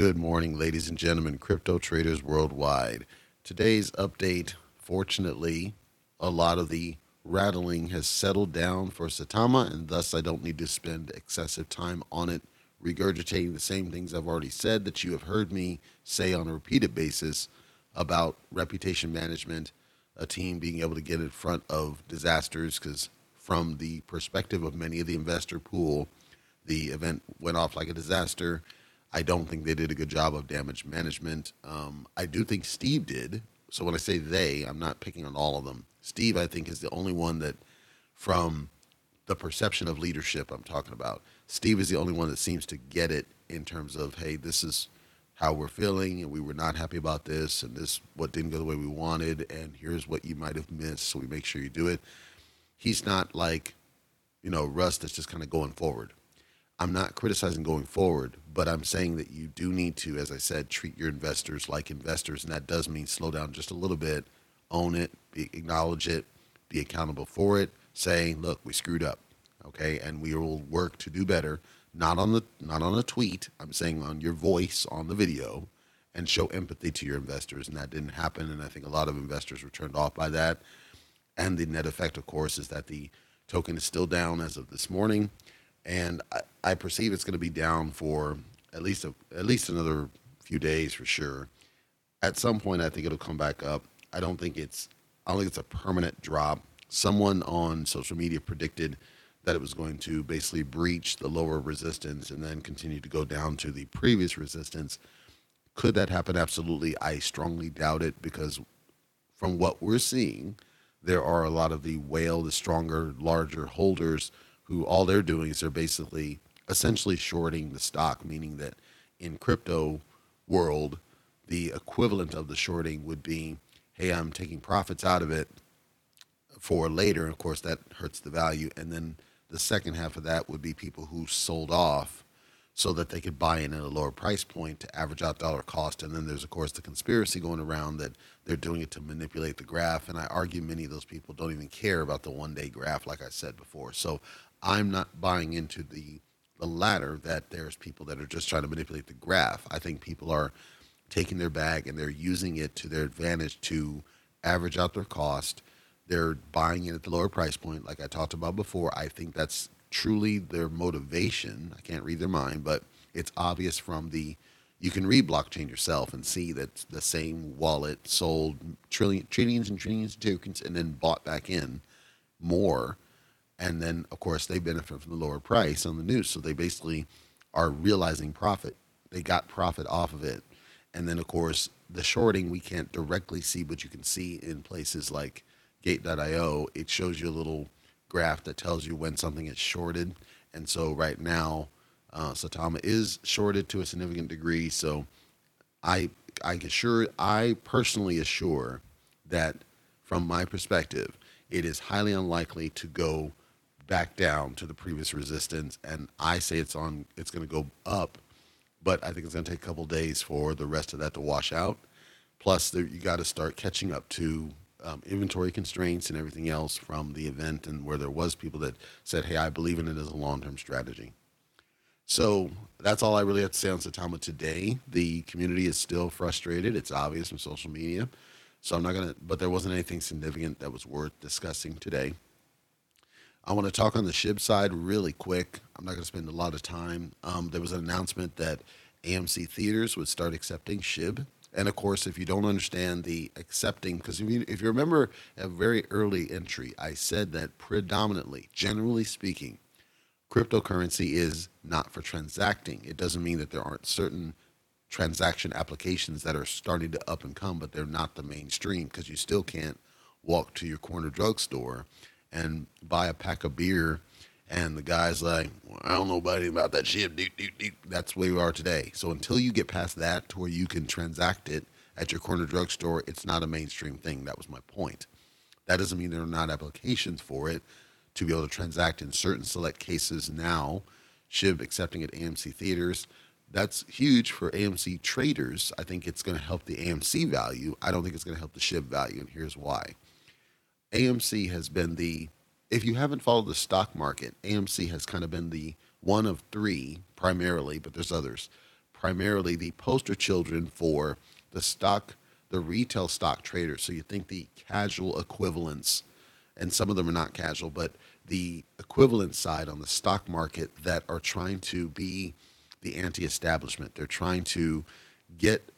Good morning, ladies and gentlemen, crypto traders worldwide. Today's update, fortunately, a lot of the rattling has settled down for Saitama, and thus I don't need to spend excessive time on it, regurgitating the same things I've already said that you have heard me say on a repeated basis about reputation management, a team being able to get in front of disasters, because from the perspective of many of the investor pool, the event went off like a disaster. I don't think they did a good job of damage management. Um, I do think Steve did. So when I say they, I'm not picking on all of them. Steve, I think, is the only one that, from the perception of leadership I'm talking about, Steve is the only one that seems to get it in terms of, hey, this is how we're feeling, and we were not happy about this, and this what didn't go the way we wanted, and here's what you might have missed, so we make sure you do it. He's not like, you know, Russ that's just kind of going forward. I'm not criticizing going forward, but I'm saying that you do need to, as I said, treat your investors like investors, and that does mean slow down just a little bit, own it, be, acknowledge it, be accountable for it, say, look, we screwed up, okay, and we will work to do better. Not on the not on a tweet. I'm saying on your voice on the video, and show empathy to your investors, and that didn't happen. And I think a lot of investors were turned off by that. And the net effect, of course, is that the token is still down as of this morning and I, I perceive it's going to be down for at least a, at least another few days for sure. At some point, I think it'll come back up. I don't think it's I don't think it's a permanent drop. Someone on social media predicted that it was going to basically breach the lower resistance and then continue to go down to the previous resistance. Could that happen? Absolutely. I strongly doubt it because from what we're seeing, there are a lot of the whale, the stronger, larger holders who all they're doing is they're basically essentially shorting the stock, meaning that in crypto world, the equivalent of the shorting would be, hey, I'm taking profits out of it for later. And of course, that hurts the value. And then the second half of that would be people who sold off so that they could buy in at a lower price point to average out dollar cost. And then there's, of course, the conspiracy going around that they're doing it to manipulate the graph. And I argue many of those people don't even care about the one day graph, like I said before. So I'm not buying into the the latter that there's people that are just trying to manipulate the graph. I think people are taking their bag and they're using it to their advantage to average out their cost. They're buying it at the lower price point, like I talked about before. I think that's truly their motivation. I can't read their mind, but it's obvious from the you can read blockchain yourself and see that the same wallet sold trillion trillions and trillions of tokens and then bought back in more and then of course they benefit from the lower price on the news. So they basically are realizing profit. They got profit off of it. And then of course the shorting we can't directly see but you can see in places like gate.io it shows you a little graph that tells you when something is shorted. And so right now uh, Saitama is shorted to a significant degree. So I I assure I personally assure that from my perspective it is highly unlikely to go back down to the previous resistance, and I say it's on. It's going to go up, but I think it's going to take a couple days for the rest of that to wash out. Plus, there, you got to start catching up to um, inventory constraints and everything else from the event, and where there was people that said, "Hey, I believe in it as a long-term strategy." So that's all I really have to say on Saitama today. The community is still frustrated. It's obvious from social media. So I'm not gonna, but there wasn't anything significant that was worth discussing today. I want to talk on the SHIB side really quick. I'm not going to spend a lot of time. Um, there was an announcement that AMC theaters would start accepting SHIB. And of course, if you don't understand the accepting, because if you, if you remember a very early entry, I said that predominantly, generally speaking, cryptocurrency is not for transacting. It doesn't mean that there aren't certain transaction applications that are starting to up and come, but they're not the mainstream because you still can't walk to your corner drugstore and buy a pack of beer and the guy's like, well, I don't know about that shit. That's where we are today. So until you get past that to where you can transact it at your corner drugstore, it's not a mainstream thing. That was my point. That doesn't mean there are not applications for it to be able to transact in certain select cases now. SHIB accepting at AMC theaters. That's huge for AMC traders. I think it's going to help the AMC value. I don't think it's going to help the SHIB value, and here's why. AMC has been the, if you haven't followed the stock market, AMC has kind of been the one of three primarily, but there's others, primarily the poster children for the stock, the retail stock traders. So you think the casual equivalents, and some of them are not casual, but the equivalent side on the stock market that are trying to be the anti-establishment. They're trying to get,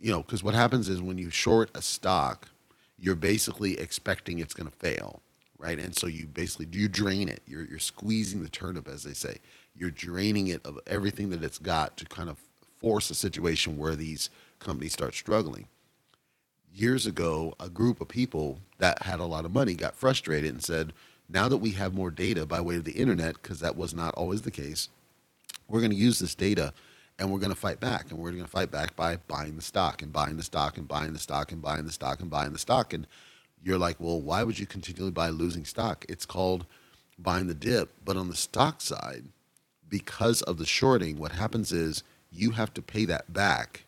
you know, because what happens is when you short a stock, you're basically expecting it's going to fail, right? And so you basically you drain it. You're you're squeezing the turnip, as they say. You're draining it of everything that it's got to kind of force a situation where these companies start struggling. Years ago, a group of people that had a lot of money got frustrated and said, now that we have more data by way of the internet, because that was not always the case, we're going to use this data and we're going to fight back. And we're going to fight back by buying the stock and buying the stock and buying the stock and buying the stock and buying the stock. And you're like, well, why would you continually buy losing stock? It's called buying the dip. But on the stock side, because of the shorting, what happens is you have to pay that back.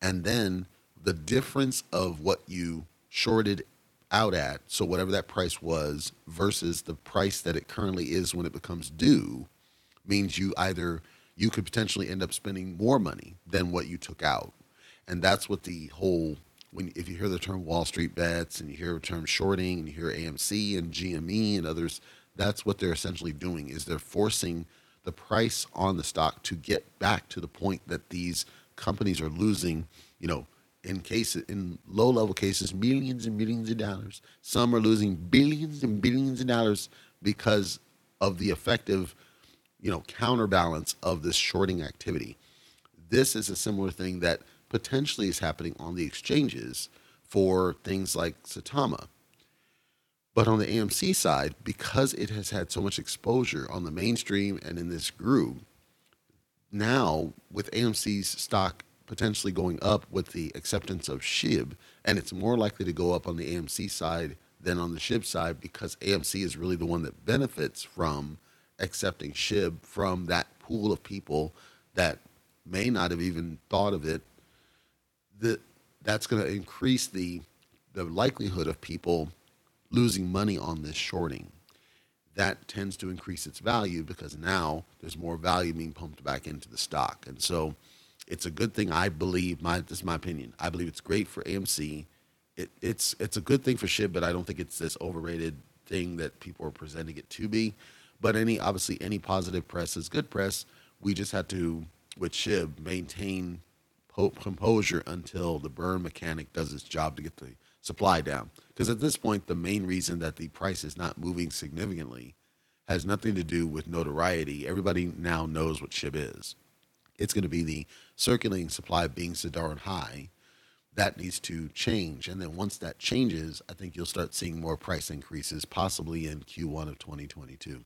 And then the difference of what you shorted out at, so whatever that price was versus the price that it currently is when it becomes due, means you either you could potentially end up spending more money than what you took out. And that's what the whole when if you hear the term Wall Street bets and you hear the term shorting and you hear AMC and GME and others, that's what they're essentially doing is they're forcing the price on the stock to get back to the point that these companies are losing, you know, in cases in low level cases, millions and millions of dollars. Some are losing billions and billions of dollars because of the effective, you know, counterbalance of this shorting activity. This is a similar thing that potentially is happening on the exchanges for things like Saitama. But on the AMC side, because it has had so much exposure on the mainstream and in this group, now with AMC's stock potentially going up with the acceptance of SHIB, and it's more likely to go up on the AMC side than on the SHIB side because AMC is really the one that benefits from accepting SHIB from that pool of people that may not have even thought of it. That that's going to increase the the likelihood of people losing money on this shorting. That tends to increase its value because now there's more value being pumped back into the stock. And so it's a good thing. I believe my this is my opinion. I believe it's great for AMC. It, it's it's a good thing for SHIB, but I don't think it's this overrated thing that people are presenting it to be. But any obviously any positive press is good press. We just had to with SHIB maintain composure until the burn mechanic does its job to get the supply down. Because at this point, the main reason that the price is not moving significantly has nothing to do with notoriety. Everybody now knows what SHIB is. It's going to be the circulating supply being so darn high. That needs to change. And then once that changes, I think you'll start seeing more price increases, possibly in Q1 of 2022.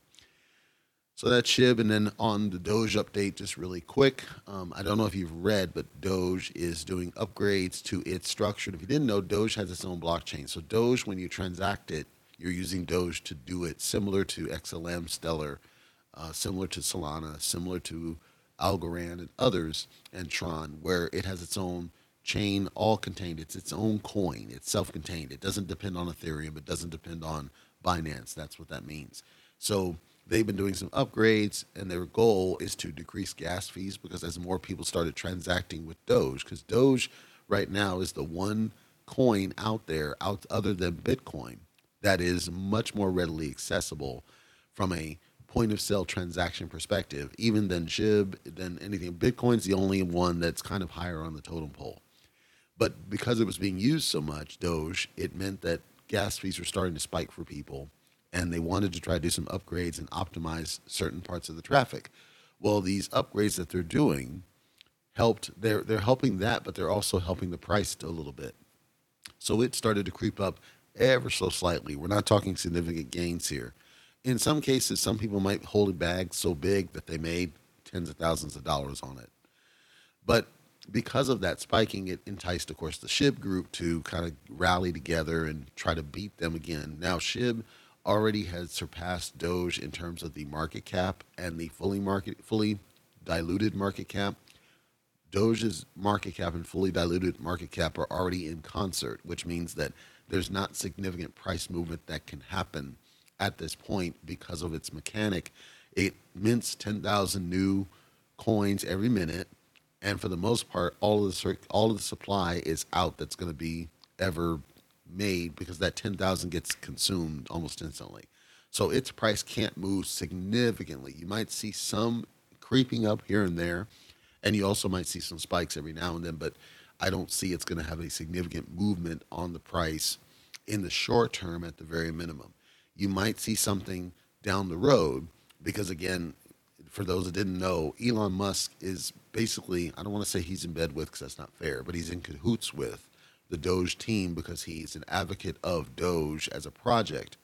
So that's SHIB. And then on the Doge update, just really quick. Um, I don't know if you've read, but Doge is doing upgrades to its structure. And if you didn't know, Doge has its own blockchain. So Doge, when you transact it, you're using Doge to do it, similar to XLM, Stellar, uh, similar to Solana, similar to Algorand and others, and Tron, where it has its own chain, all contained. It's its own coin. It's self-contained. It doesn't depend on Ethereum. It doesn't depend on Binance. That's what that means. So they've been doing some upgrades, and their goal is to decrease gas fees because as more people started transacting with Doge, because Doge right now is the one coin out there, out other than Bitcoin, that is much more readily accessible from a point of sale transaction perspective, even than SHIB, than anything. Bitcoin's the only one that's kind of higher on the totem pole. But because it was being used so much, Doge, it meant that gas fees were starting to spike for people, and they wanted to try to do some upgrades and optimize certain parts of the traffic. Well, these upgrades that they're doing helped. They're they're helping that, but they're also helping the price a little bit. So it started to creep up ever so slightly. We're not talking significant gains here in some cases, some people might hold a bag so big that they made tens of thousands of dollars on it. But because of that spiking, it enticed, of course, the SHIB group to kind of rally together and try to beat them again. Now, SHIB already has surpassed Doge in terms of the market cap and the fully market, fully diluted market cap. Doge's market cap and fully diluted market cap are already in concert, which means that there's not significant price movement that can happen at this point because of its mechanic. It mints 10,000 new coins every minute. and for the most part, all of the all of the supply is out that's going to be ever made because that ten thousand gets consumed almost instantly. So its price can't move significantly. You might see some creeping up here and there, and you also might see some spikes every now and then. But I don't see it's going to have a significant movement on the price in the short term at the very minimum. You might see something down the road because again, for those that didn't know, Elon Musk is basically, I don't want to say he's in bed with because that's not fair, but he's in cahoots with the Doge team because he's an advocate of Doge as a project.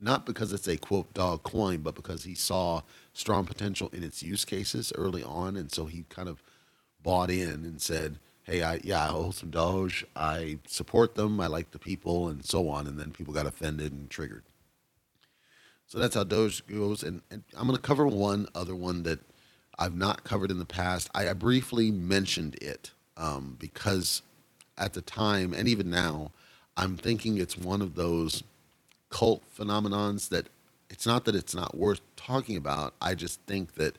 Not because it's a quote dog coin, but because he saw strong potential in its use cases early on. And so he kind of bought in and said, Hey, I, yeah, I hold some Doge. I support them. I like the people and so on. And then people got offended and triggered. So that's how Doge goes. And, and I'm going to cover one other one that I've not covered in the past. I, I briefly mentioned it um, because at the time, and even now, I'm thinking it's one of those cult phenomenons that it's not that it's not worth talking about. I just think that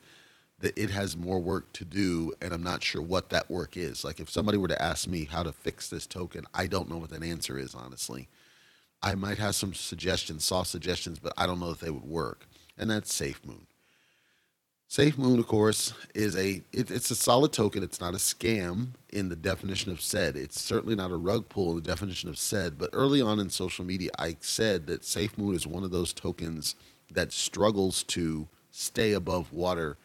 that it has more work to do, and I'm not sure what that work is. Like if somebody were to ask me how to fix this token, I don't know what that answer is, honestly. I might have some suggestions, soft suggestions, but I don't know if they would work. And that's SafeMoon. SafeMoon, of course, is a it, it's a solid token. It's not a scam in the definition of said. It's certainly not a rug pull in the definition of said. But early on in social media, I said that SafeMoon is one of those tokens that struggles to stay above water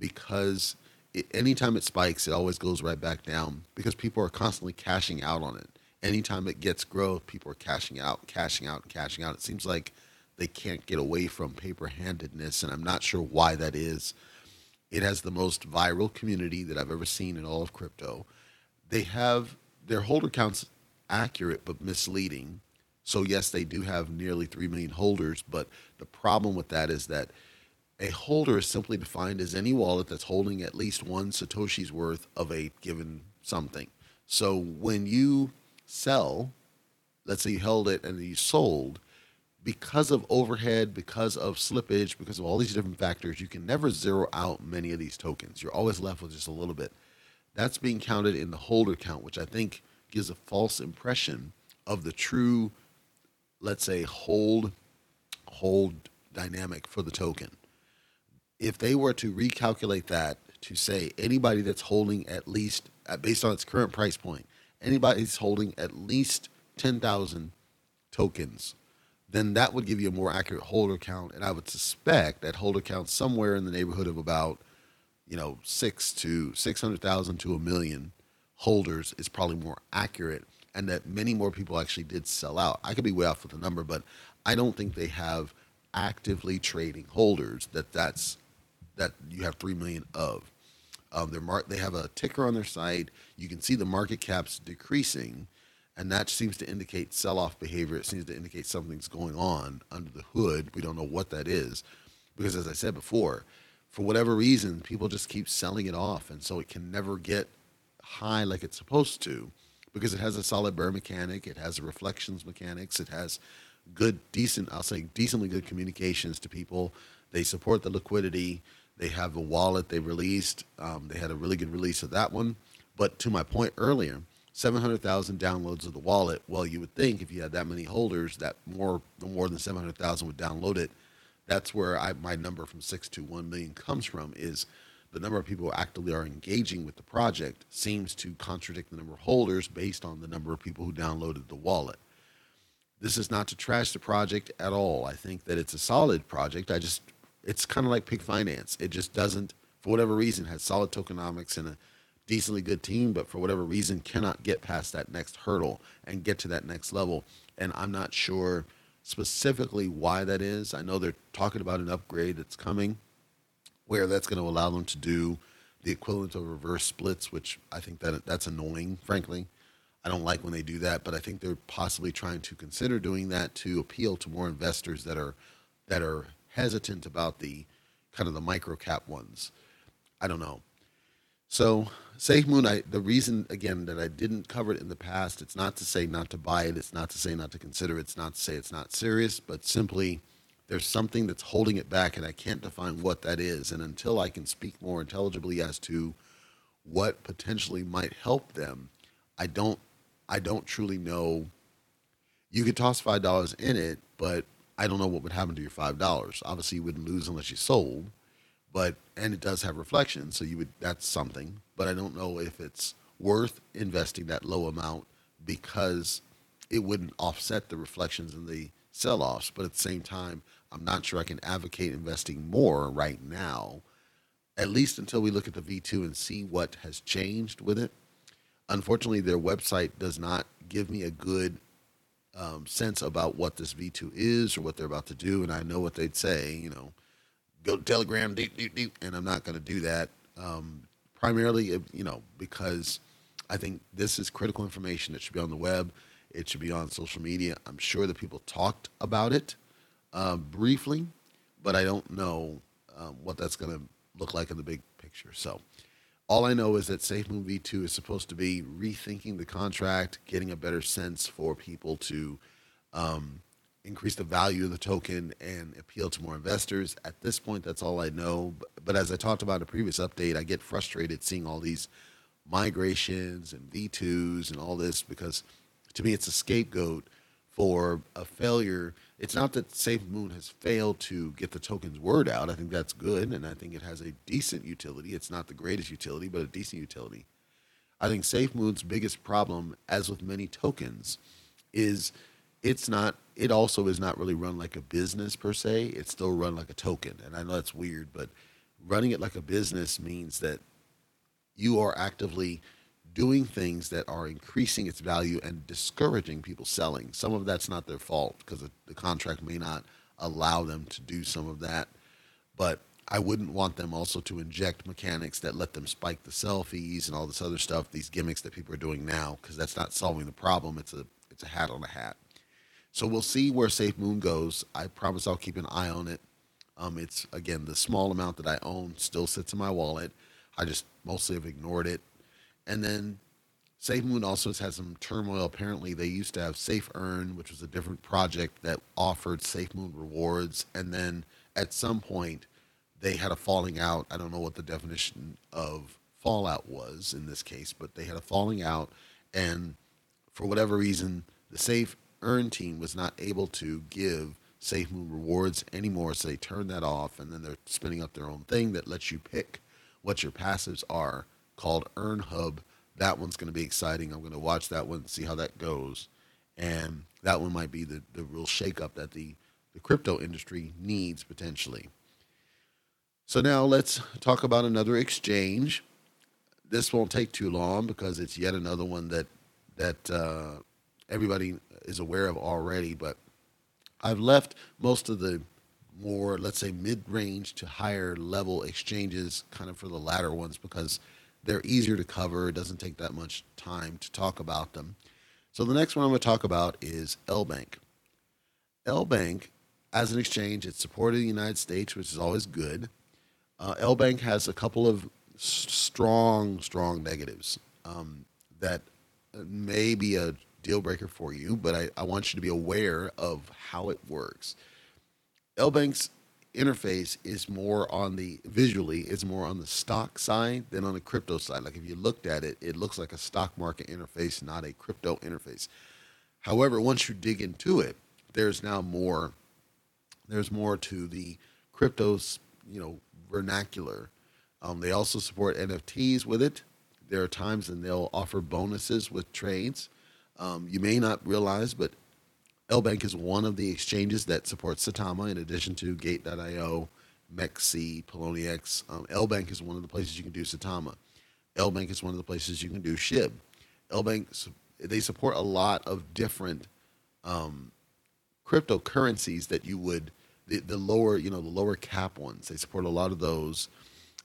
because it, anytime it spikes, it always goes right back down because people are constantly cashing out on it anytime it gets growth, people are cashing out, cashing out, cashing out. It seems like they can't get away from paper handedness, and I'm not sure why that is. It has the most viral community that I've ever seen in all of crypto. They have their holder counts accurate but misleading. So, yes, they do have nearly 3 million holders, but the problem with that is that a holder is simply defined as any wallet that's holding at least one Satoshi's worth of a given something. So, when you sell, let's say you held it and you sold, because of overhead, because of slippage, because of all these different factors, you can never zero out many of these tokens. You're always left with just a little bit. That's being counted in the holder count, which I think gives a false impression of the true, let's say, hold hold dynamic for the token. If they were to recalculate that to say anybody that's holding at least uh, based on its current price point, anybody's holding at least 10,000 tokens, then that would give you a more accurate holder count. And I would suspect that holder count somewhere in the neighborhood of about, you know, six to 600,000 to a million holders is probably more accurate. And that many more people actually did sell out. I could be way off with the number, but I don't think they have actively trading holders that that's that you have 3 million of. Um, mar- they have a ticker on their site. You can see the market caps decreasing, and that seems to indicate sell-off behavior. It seems to indicate something's going on under the hood. We don't know what that is, because as I said before, for whatever reason, people just keep selling it off, and so it can never get high like it's supposed to, because it has a solid burn mechanic, it has a reflections mechanics, it has good, decent, I'll say decently good communications to people. They support the liquidity they have a wallet they released. Um, they had a really good release of that one. But to my point earlier, 700,000 downloads of the wallet. Well, you would think if you had that many holders, that more more than 700,000 would download it. That's where I, my number from six to one million comes from. Is the number of people who actively are engaging with the project seems to contradict the number of holders based on the number of people who downloaded the wallet. This is not to trash the project at all. I think that it's a solid project. I just it's kind of like Pig Finance. It just doesn't, for whatever reason, has solid tokenomics and a decently good team, but for whatever reason, cannot get past that next hurdle and get to that next level. And I'm not sure specifically why that is. I know they're talking about an upgrade that's coming where that's going to allow them to do the equivalent of reverse splits, which I think that that's annoying, frankly. I don't like when they do that, but I think they're possibly trying to consider doing that to appeal to more investors that are that are hesitant about the kind of the micro cap ones. I don't know. So SafeMoon, I the reason again that I didn't cover it in the past, it's not to say not to buy it, it's not to say not to consider it, it's not to say it's not serious, but simply there's something that's holding it back and I can't define what that is. And until I can speak more intelligibly as to what potentially might help them, I don't I don't truly know. You could toss five dollars in it, but I don't know what would happen to your five dollars. Obviously, you wouldn't lose unless you sold, but and it does have reflection, so you would that's something. But I don't know if it's worth investing that low amount because it wouldn't offset the reflections and the sell-offs. But at the same time, I'm not sure I can advocate investing more right now, at least until we look at the V2 and see what has changed with it. Unfortunately, their website does not give me a good um, sense about what this V2 is or what they're about to do. And I know what they'd say, you know, go to Telegram, deep, deep, deep, and I'm not going to do that. Um, primarily, you know, because I think this is critical information that should be on the web. It should be on social media. I'm sure that people talked about it uh, briefly, but I don't know um, what that's going to look like in the big picture. So, all I know is that SafeMoon V2 is supposed to be rethinking the contract, getting a better sense for people to um, increase the value of the token and appeal to more investors. At this point, that's all I know. But, but as I talked about in a previous update, I get frustrated seeing all these migrations and V2s and all this because to me, it's a scapegoat for a failure. It's not that SafeMoon has failed to get the token's word out. I think that's good, and I think it has a decent utility. It's not the greatest utility, but a decent utility. I think SafeMoon's biggest problem, as with many tokens, is it's not. It also is not really run like a business per se. It's still run like a token, and I know that's weird, but running it like a business means that you are actively doing things that are increasing its value and discouraging people selling. Some of that's not their fault because the, contract may not allow them to do some of that. But I wouldn't want them also to inject mechanics that let them spike the sell fees and all this other stuff, these gimmicks that people are doing now, because that's not solving the problem. It's a it's a hat on a hat. So we'll see where SafeMoon goes. I promise I'll keep an eye on it. Um, it's again the small amount that I own still sits in my wallet. I just mostly have ignored it and then SafeMoon also has had some turmoil. Apparently, they used to have Safe Earn, which was a different project that offered SafeMoon rewards. And then at some point, they had a falling out. I don't know what the definition of fallout was in this case, but they had a falling out. And for whatever reason, the Safe Earn team was not able to give safe SafeMoon rewards anymore. So they turned that off. And then they're spinning up their own thing that lets you pick what your passives are called EarnHub. That one's going to be exciting. I'm going to watch that one, and see how that goes, and that one might be the, the real shakeup that the, the crypto industry needs potentially. So now let's talk about another exchange. This won't take too long because it's yet another one that that uh, everybody is aware of already. But I've left most of the more, let's say, mid-range to higher level exchanges kind of for the latter ones because they're easier to cover. It doesn't take that much time to talk about them. So the next one I'm going to talk about is LBank. L Bank, as an exchange, it's supported in the United States, which is always good. Uh, LBank has a couple of strong, strong negatives um, that may be a deal breaker for you, but I, I want you to be aware of how it works. LBank's interface is more on the visually is more on the stock side than on the crypto side. Like if you looked at it, it looks like a stock market interface, not a crypto interface. However, once you dig into it, there's now more. There's more to the cryptos, you know, vernacular. Um, they also support NFTs with it. There are times and they'll offer bonuses with trades. Um, you may not realize, but LBank is one of the exchanges that supports Saitama in addition to Gate.io, MEXC, Poloniex. Um, LBank is one of the places you can do Saitama. L Bank is one of the places you can do SHIB. LBank, they support a lot of different um, cryptocurrencies that you would, the, the lower, you know, the lower cap ones. They support a lot of those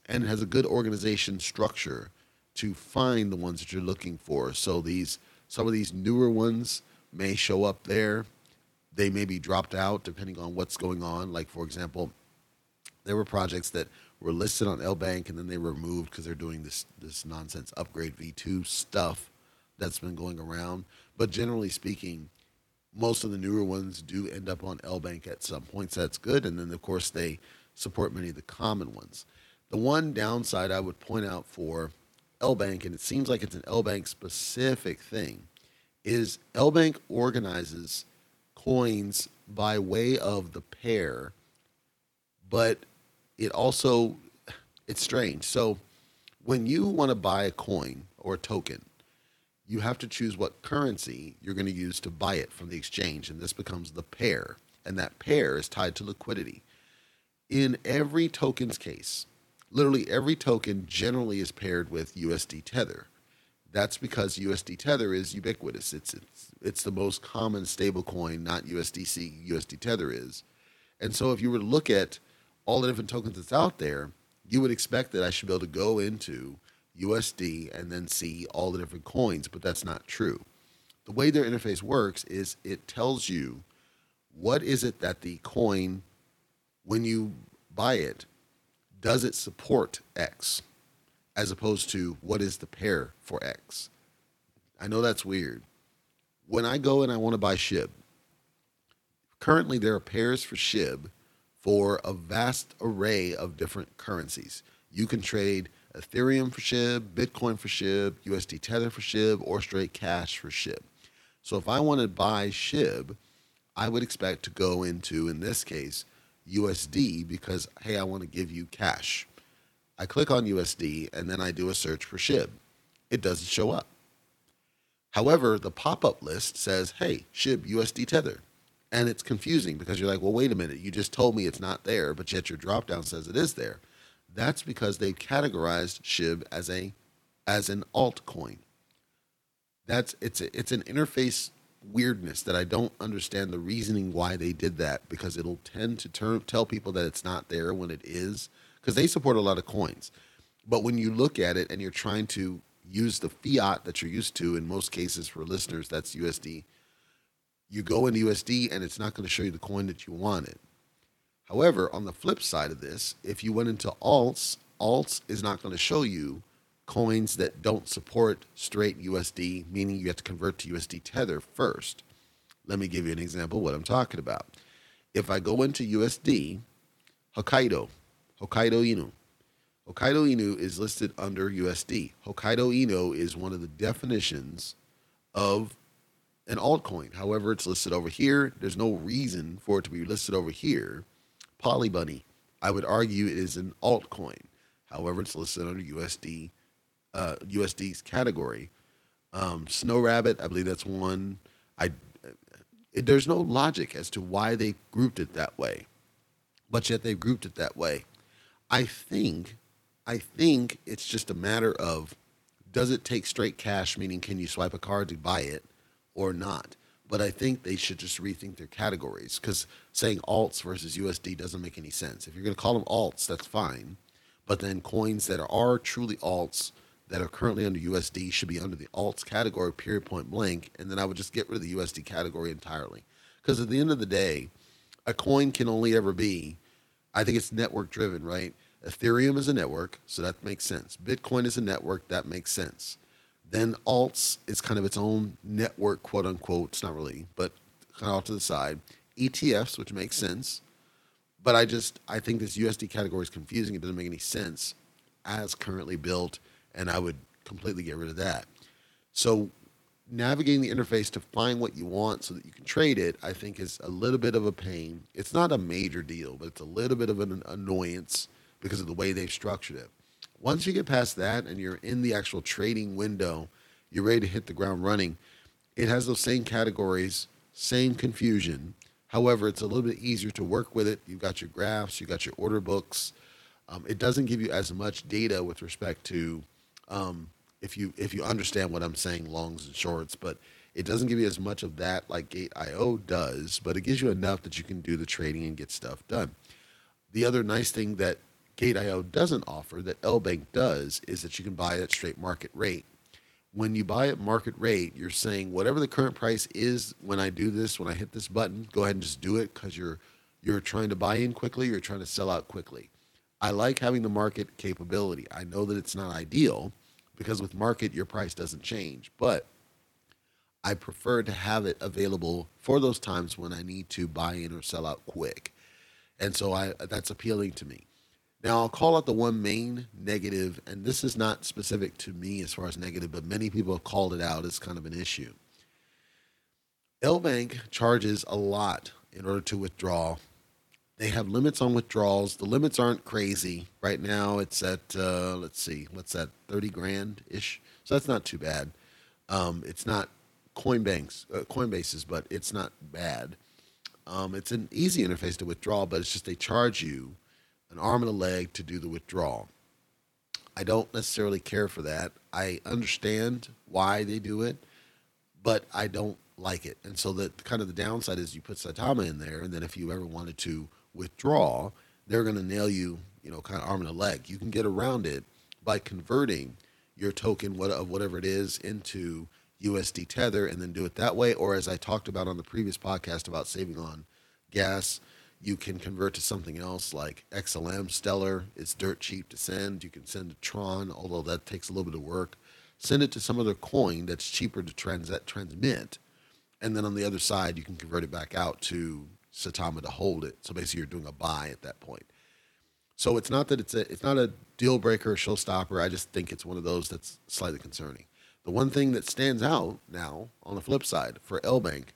and it has a good organization structure to find the ones that you're looking for. So these, some of these newer ones may show up there they may be dropped out depending on what's going on. Like, for example, there were projects that were listed on LBank and then they were removed because they're doing this, this nonsense upgrade V2 stuff that's been going around. But generally speaking, most of the newer ones do end up on LBank at some points. That's good. And then, of course, they support many of the common ones. The one downside I would point out for LBank, and it seems like it's an LBank specific thing, is LBank organizes coins by way of the pair, but it also it's strange. So when you want to buy a coin or a token, you have to choose what currency you're going to use to buy it from the exchange, and this becomes the pair, and that pair is tied to liquidity. In every token's case, literally every token generally is paired with USD Tether. That's because USD Tether is ubiquitous. It's it's it's the most common stablecoin, not USDC. USD Tether is. And so if you were to look at all the different tokens that's out there, you would expect that I should be able to go into USD and then see all the different coins, but that's not true. The way their interface works is it tells you what is it that the coin when you buy it does it support X as opposed to what is the pair for X? I know that's weird. When I go and I want to buy SHIB, currently there are pairs for SHIB for a vast array of different currencies. You can trade Ethereum for SHIB, Bitcoin for SHIB, USD Tether for SHIB, or straight cash for SHIB. So if I want to buy SHIB, I would expect to go into, in this case, USD because, hey, I want to give you cash. I click on USD and then I do a search for SHIB. It doesn't show up. However, the pop up list says, hey, SHIB USD Tether. And it's confusing because you're like, well, wait a minute. You just told me it's not there, but yet your dropdown says it is there. That's because they've categorized SHIB as a as an altcoin. That's it's a, it's an interface weirdness that I don't understand the reasoning why they did that because it'll tend to turn, tell people that it's not there when it is because they support a lot of coins. But when you look at it and you're trying to use the fiat that you're used to, in most cases for listeners, that's USD, you go into USD and it's not going to show you the coin that you wanted. However, on the flip side of this, if you went into alts, alts is not going to show you coins that don't support straight USD, meaning you have to convert to USD Tether first. Let me give you an example what I'm talking about. If I go into USD, Hokkaido, Hokkaido Inu. Hokkaido Inu is listed under USD. Hokkaido Inu is one of the definitions of an altcoin. However, it's listed over here. There's no reason for it to be listed over here. Polybunny, I would argue it is an altcoin. However, it's listed under USD uh, USD's category. Um, Snow Rabbit, I believe that's one. I it, there's no logic as to why they grouped it that way, but yet they grouped it that way. I think, I think it's just a matter of does it take straight cash, meaning can you swipe a card to buy it, or not? But I think they should just rethink their categories because saying alts versus USD doesn't make any sense. If you're going to call them alts, that's fine. But then coins that are truly alts that are currently under USD should be under the alts category, period, point blank. And then I would just get rid of the USD category entirely. Because at the end of the day, a coin can only ever be, I think it's network driven, right? Ethereum is a network, so that makes sense. Bitcoin is a network, that makes sense. Then alts is kind of its own network, quote unquote. It's not really, but kind of off to the side. ETFs, which makes sense. But I just, I think this USD category is confusing. It doesn't make any sense as currently built and I would completely get rid of that. So navigating the interface to find what you want so that you can trade it, I think is a little bit of a pain. It's not a major deal, but it's a little bit of an annoyance because of the way they've structured it. Once you get past that and you're in the actual trading window, you're ready to hit the ground running. It has those same categories, same confusion. However, it's a little bit easier to work with it. You've got your graphs, you've got your order books. Um, it doesn't give you as much data with respect to um, if you if you understand what I'm saying, longs and shorts, but it doesn't give you as much of that like Gate.io does, but it gives you enough that you can do the trading and get stuff done. The other nice thing that Gate.io doesn't offer that LBank does is that you can buy at straight market rate. When you buy at market rate, you're saying whatever the current price is when I do this, when I hit this button, go ahead and just do it because you're you're trying to buy in quickly, you're trying to sell out quickly. I like having the market capability. I know that it's not ideal because with market, your price doesn't change, but I prefer to have it available for those times when I need to buy in or sell out quick. And so I, that's appealing to me. Now, I'll call out the one main negative, and this is not specific to me as far as negative, but many people have called it out as kind of an issue. LBank charges a lot in order to withdraw. They have limits on withdrawals. The limits aren't crazy. Right now, it's at, uh, let's see, what's that, 30 grand ish? So that's not too bad. Um, it's not Coinbanks, uh, Coinbase's, but it's not bad. Um, it's an easy interface to withdraw, but it's just they charge you an arm and a leg to do the withdrawal. I don't necessarily care for that. I understand why they do it, but I don't like it. And so the kind of the downside is you put Saitama in there, and then if you ever wanted to withdraw, they're going to nail you, you know, kind of arm and a leg. You can get around it by converting your token, what of whatever it is, into USD Tether, and then do it that way. Or as I talked about on the previous podcast about saving on gas, you can convert to something else like XLM Stellar. It's dirt cheap to send. You can send to Tron, although that takes a little bit of work. Send it to some other coin that's cheaper to trans- transmit and then on the other side you can convert it back out to Saitama to hold it. So basically, you're doing a buy at that point. So it's not that it's a it's not a deal breaker, showstopper. I just think it's one of those that's slightly concerning. The one thing that stands out now, on the flip side, for LBank,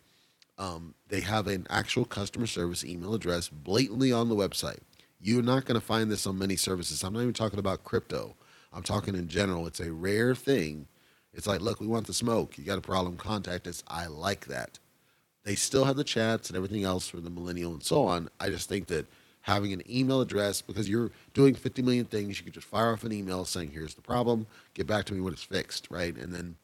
um, they have an actual customer service email address blatantly on the website. You're not going to find this on many services. I'm not even talking about crypto. I'm talking in general. It's a rare thing it's like, look, we want the smoke. You got a problem, contact us. I like that. They still have the chats and everything else for the millennial and so on. I just think that having an email address, because you're doing 50 million things, you could just fire off an email saying, here's the problem, get back to me when it's fixed, right? And then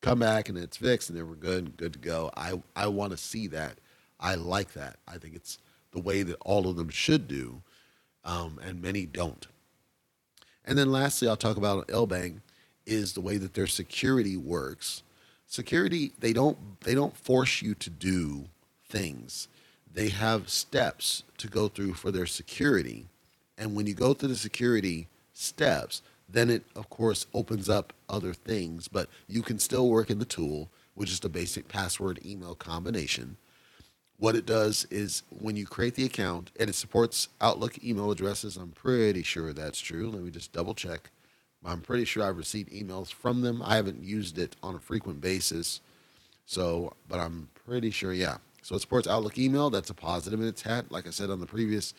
come back and it's fixed and then we're good, good to go. I, I want to see that. I like that. I think it's the way that all of them should do, um, and many don't. And then lastly, I'll talk about LBank is the way that their security works. Security, they don't they don't force you to do things. They have steps to go through for their security. And when you go through the security steps, then it of course opens up other things, but you can still work in the tool, which is the basic password email combination. What it does is when you create the account, and it supports Outlook email addresses. I'm pretty sure that's true. Let me just double check. I'm pretty sure I've received emails from them. I haven't used it on a frequent basis. So, but I'm pretty sure, yeah. So it supports Outlook email. That's a positive in its hat. Like I said on the previous,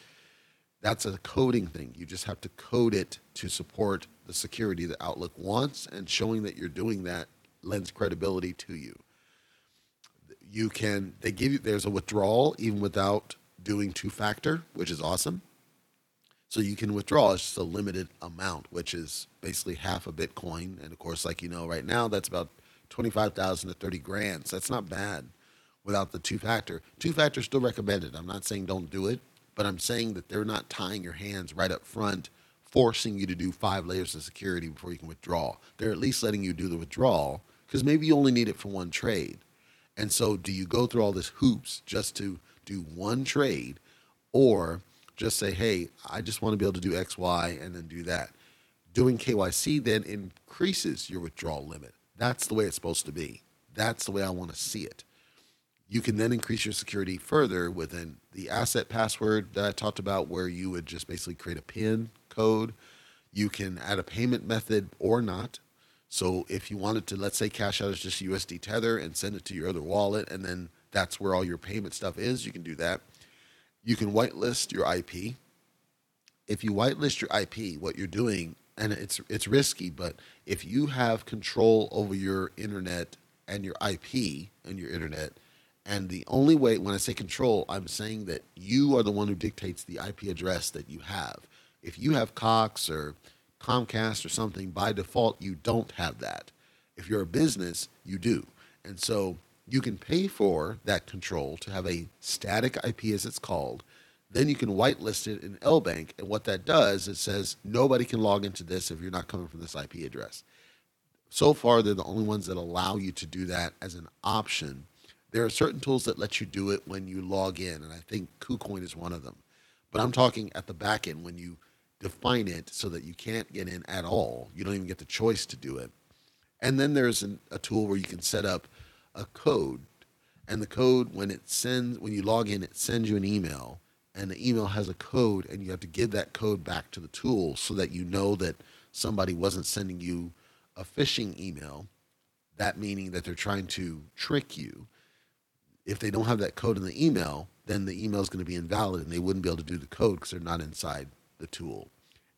that's a coding thing. You just have to code it to support the security that Outlook wants, and showing that you're doing that lends credibility to you. You can, they give you, there's a withdrawal even without doing two factor, which is awesome. So you can withdraw. It's just a limited amount, which is basically half a Bitcoin. And of course, like you know, right now that's about twenty-five thousand to thirty grand. So that's not bad without the two-factor. Two-factor is still recommended. I'm not saying don't do it, but I'm saying that they're not tying your hands right up front, forcing you to do five layers of security before you can withdraw. They're at least letting you do the withdrawal because maybe you only need it for one trade. And so, do you go through all this hoops just to do one trade, or just say, hey, I just want to be able to do X, Y, and then do that. Doing KYC then increases your withdrawal limit. That's the way it's supposed to be. That's the way I want to see it. You can then increase your security further within the asset password that I talked about, where you would just basically create a PIN code. You can add a payment method or not. So if you wanted to, let's say, cash out as just USD Tether and send it to your other wallet, and then that's where all your payment stuff is, you can do that. You can whitelist your IP. If you whitelist your IP, what you're doing, and it's it's risky, but if you have control over your internet and your IP and your internet, and the only way when I say control, I'm saying that you are the one who dictates the IP address that you have. If you have Cox or Comcast or something, by default, you don't have that. If you're a business, you do. And so you can pay for that control to have a static IP, as it's called. Then you can whitelist it in LBank. And what that does, it says nobody can log into this if you're not coming from this IP address. So far, they're the only ones that allow you to do that as an option. There are certain tools that let you do it when you log in, and I think KuCoin is one of them. But I'm talking at the back end when you define it so that you can't get in at all. You don't even get the choice to do it. And then there's an, a tool where you can set up a code, and the code when it sends when you log in, it sends you an email, and the email has a code and you have to give that code back to the tool so that you know that somebody wasn't sending you a phishing email that meaning that they're trying to trick you. If they don't have that code in the email then the email is going to be invalid and they wouldn't be able to do the code because they're not inside the tool.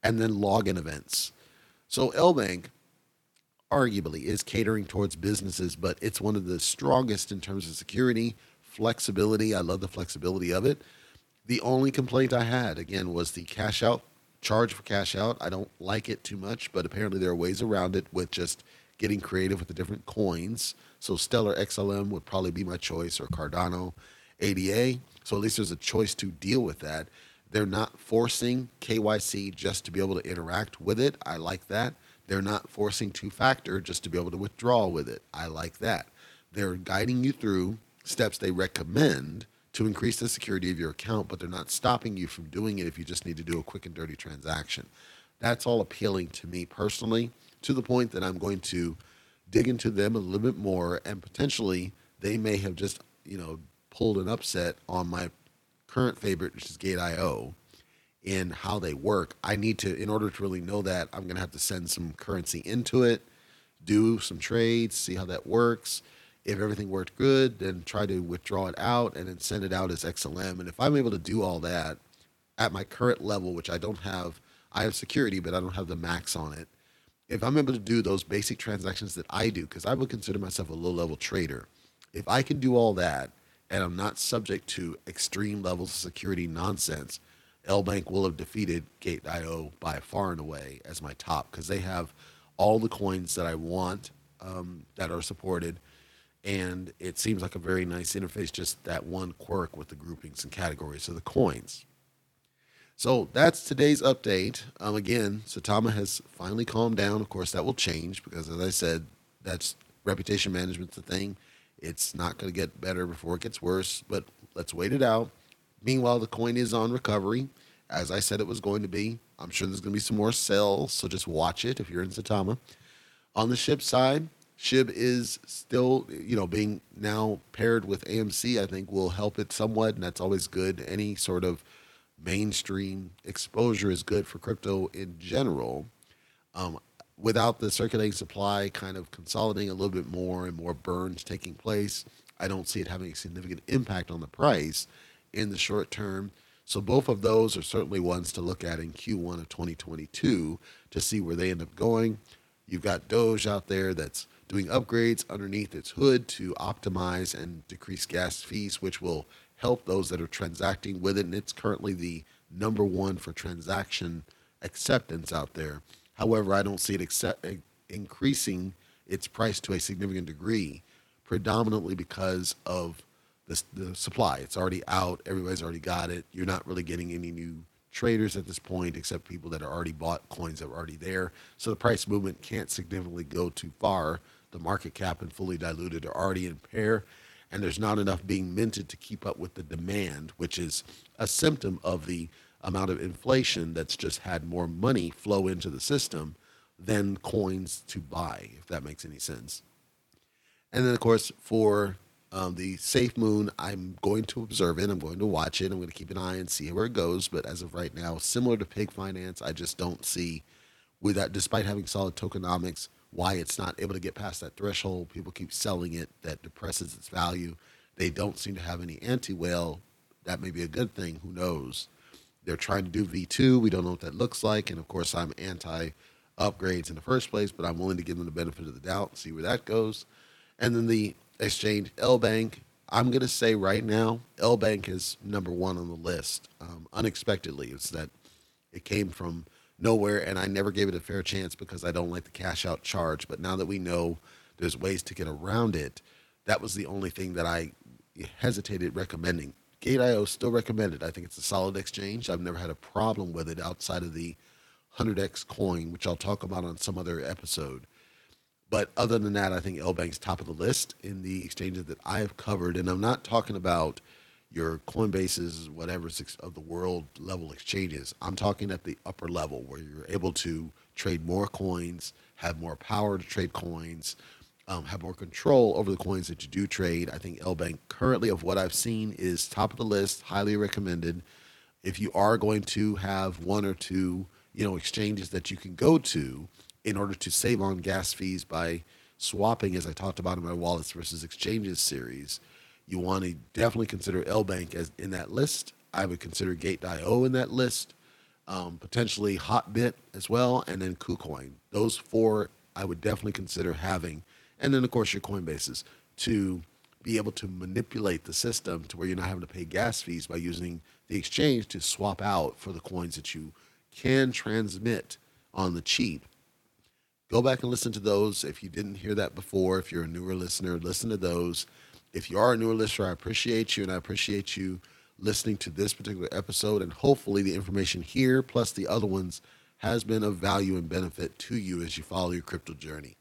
And then login events. So lbank arguably is catering towards businesses but it's one of the strongest in terms of security flexibility i love the flexibility of it the only complaint I had, again, was the cash out charge for cash out. I don't like it too much, but apparently there are ways around it with just getting creative with the different coins. So Stellar XLM would probably be my choice, or Cardano ADA. So at least there's a choice to deal with that. They're not forcing KYC just to be able to interact with it. I like that. They're not forcing two factor just to be able to withdraw with it. I like that. They're guiding you through steps they recommend to increase the security of your account, but they're not stopping you from doing it if you just need to do a quick and dirty transaction. That's all appealing to me personally, to the point that I'm going to dig into them a little bit more and potentially they may have just, you know, pulled an upset on my current favorite, which is Gate.io, in how they work. I need to, in order to really know that, I'm going to have to send some currency into it, do some trades, see how that works if everything worked good, then try to withdraw it out and then send it out as XLM. And if I'm able to do all that at my current level, which I don't have, I have security, but I don't have the max on it. If I'm able to do those basic transactions that I do, because I would consider myself a low level trader, if I can do all that and I'm not subject to extreme levels of security nonsense, LBank will have defeated Gate.io by far and away as my top because they have all the coins that I want um, that are supported and it seems like a very nice interface, just that one quirk with the groupings and categories of the coins. So that's today's update. Um, again, Saitama has finally calmed down. Of course, that will change because, as I said, that's reputation management's the thing. It's not going to get better before it gets worse, but let's wait it out. Meanwhile, the coin is on recovery, as I said it was going to be. I'm sure there's going to be some more sales, so just watch it if you're in Saitama. On the Shib side, Shib is still, you know, being now paired with AMC, I think will help it somewhat, and that's always good. Any sort of mainstream exposure is good for crypto in general. Um, without the circulating supply kind of consolidating a little bit more and more burns taking place, I don't see it having a significant impact on the price in the short term. So both of those are certainly ones to look at in Q1 of 2022 to see where they end up going. You've got Doge out there that's doing upgrades underneath its hood to optimize and decrease gas fees, which will help those that are transacting with it. And it's currently the number one for transaction acceptance out there. However, I don't see it accept, increasing its price to a significant degree, predominantly because of the, the supply. It's already out. Everybody's already got it. You're not really getting any new traders at this point, except people that are already bought coins that were already there. So the price movement can't significantly go too far. The market cap and fully diluted are already in pair, and there's not enough being minted to keep up with the demand, which is a symptom of the amount of inflation that's just had more money flow into the system than coins to buy, if that makes any sense. And then, of course, for um, the SafeMoon, I'm going to observe it. I'm going to watch it. I'm going to keep an eye and see where it goes. But as of right now, similar to Pig Finance, I just don't see, with that, despite having solid tokenomics, why it's not able to get past that threshold. People keep selling it. That depresses its value. They don't seem to have any anti whale. That may be a good thing. Who knows? They're trying to do V2. We don't know what that looks like. And of course, I'm anti upgrades in the first place, but I'm willing to give them the benefit of the doubt, and see where that goes. And then the exchange, LBank. I'm going to say right now, LBank is number one on the list. Um, unexpectedly, it's that it came from nowhere, and I never gave it a fair chance because I don't like the cash out charge. But now that we know there's ways to get around it, that was the only thing that I hesitated recommending. Gate.io still recommended. I think it's a solid exchange. I've never had a problem with it outside of the 100x coin, which I'll talk about on some other episode. But other than that, I think LBank's top of the list in the exchanges that I have covered. And I'm not talking about your Coinbases, whatever of the world level exchanges. I'm talking at the upper level where you're able to trade more coins, have more power to trade coins, um, have more control over the coins that you do trade. I think LBank currently, of what I've seen, is top of the list, highly recommended. if you are going to have one or two, you know, exchanges that you can go to in order to save on gas fees by swapping, as I talked about in my wallets versus exchanges series, you want to definitely consider LBank as in that list. I would consider Gate.io in that list, um, potentially Hotbit as well, and then KuCoin. Those four I would definitely consider having, and then of course your Coinbases to be able to manipulate the system to where you're not having to pay gas fees by using the exchange to swap out for the coins that you can transmit on the cheap. Go back and listen to those. If you didn't hear that before, if you're a newer listener, listen to those. If you are a newer listener, I appreciate you and I appreciate you listening to this particular episode. And hopefully, the information here plus the other ones has been of value and benefit to you as you follow your crypto journey.